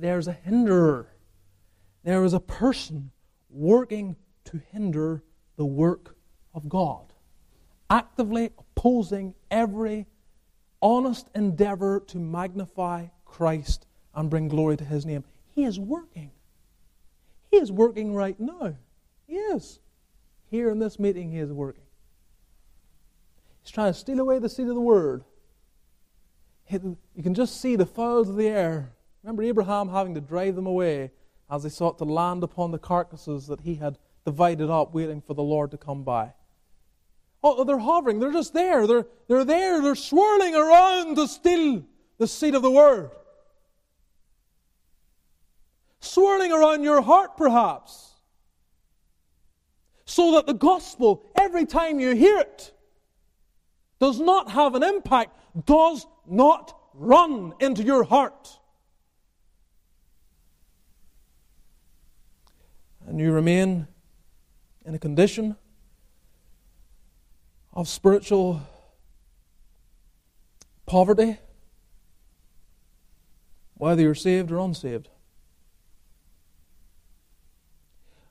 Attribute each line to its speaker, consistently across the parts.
Speaker 1: there's a hinderer. There is a person working to hinder the work of God, actively opposing every honest endeavor to magnify Christ and bring glory to His name. He is working. He is working right now. He is. Here in this meeting, He is working. He's trying to steal away the seed of the word. You can just see the fowls of the air. Remember Abraham having to drive them away as they sought to land upon the carcasses that he had divided up, waiting for the Lord to come by. Oh, they're hovering. They're just there. They're, they're there. They're swirling around to steal the seed of the word. Swirling around your heart, perhaps. So that the gospel, every time you hear it, does not have an impact, does not run into your heart. And you remain in a condition of spiritual poverty, whether you're saved or unsaved.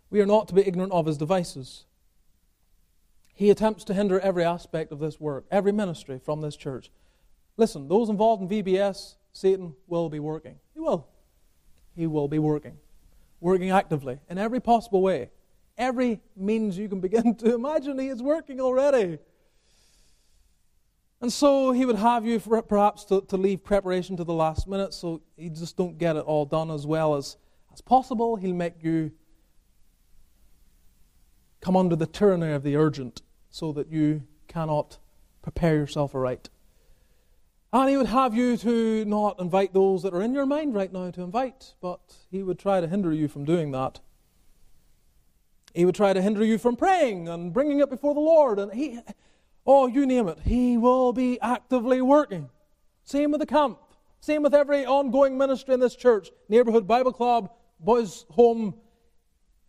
Speaker 1: We are not to be ignorant of his devices. He attempts to hinder every aspect of this work, every ministry from this church. Listen, those involved in VBS, Satan will be working. He will. He will be working. Working actively in every possible way. Every means you can begin to imagine, he is working already. And so he would have you perhaps to, to leave preparation to the last minute so you just don't get it all done as well as, as possible. He'll make you come under the tyranny of the urgent so that you cannot prepare yourself aright. And he would have you to not invite those that are in your mind right now to invite, but he would try to hinder you from doing that. He would try to hinder you from praying and bringing it before the Lord. And he, oh, you name it, he will be actively working. Same with the camp. Same with every ongoing ministry in this church, neighborhood Bible club, boys' home,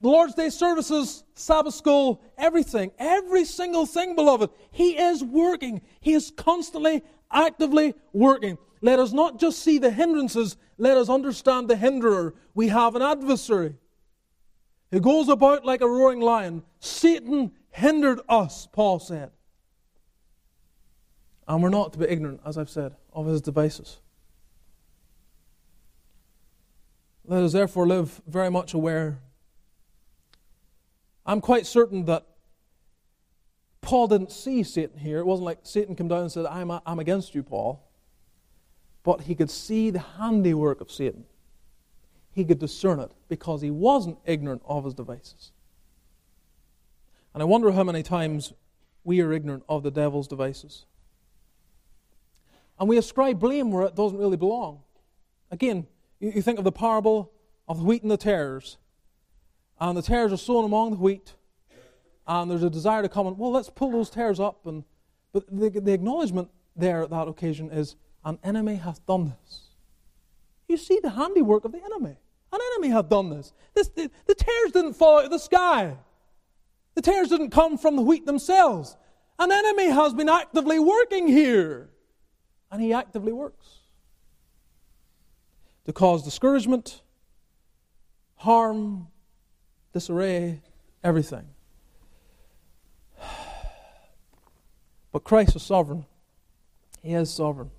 Speaker 1: the Lord's Day services, Sabbath school, everything, every single thing, beloved. He is working. He is constantly, actively working. Let us not just see the hindrances, let us understand the hinderer. We have an adversary who goes about like a roaring lion. Satan hindered us, Paul said. And we're not to be ignorant, as I've said, of his devices. Let us therefore live very much aware I'm quite certain that Paul didn't see Satan here. It wasn't like Satan came down and said, I'm, I'm against you, Paul. But he could see the handiwork of Satan. He could discern it because he wasn't ignorant of his devices. And I wonder how many times we are ignorant of the devil's devices. And we ascribe blame where it doesn't really belong. Again, you think of the parable of the wheat and the tares and the tares are sown among the wheat, and there's a desire to come and, well, let's pull those tares up. And, but the, the acknowledgement there at that occasion is, an enemy hath done this. You see the handiwork of the enemy. An enemy hath done this. this the, the tares didn't fall out of the sky. The tares didn't come from the wheat themselves. An enemy has been actively working here. And he actively works to cause discouragement, harm, disarray, everything. But Christ is sovereign. He is sovereign.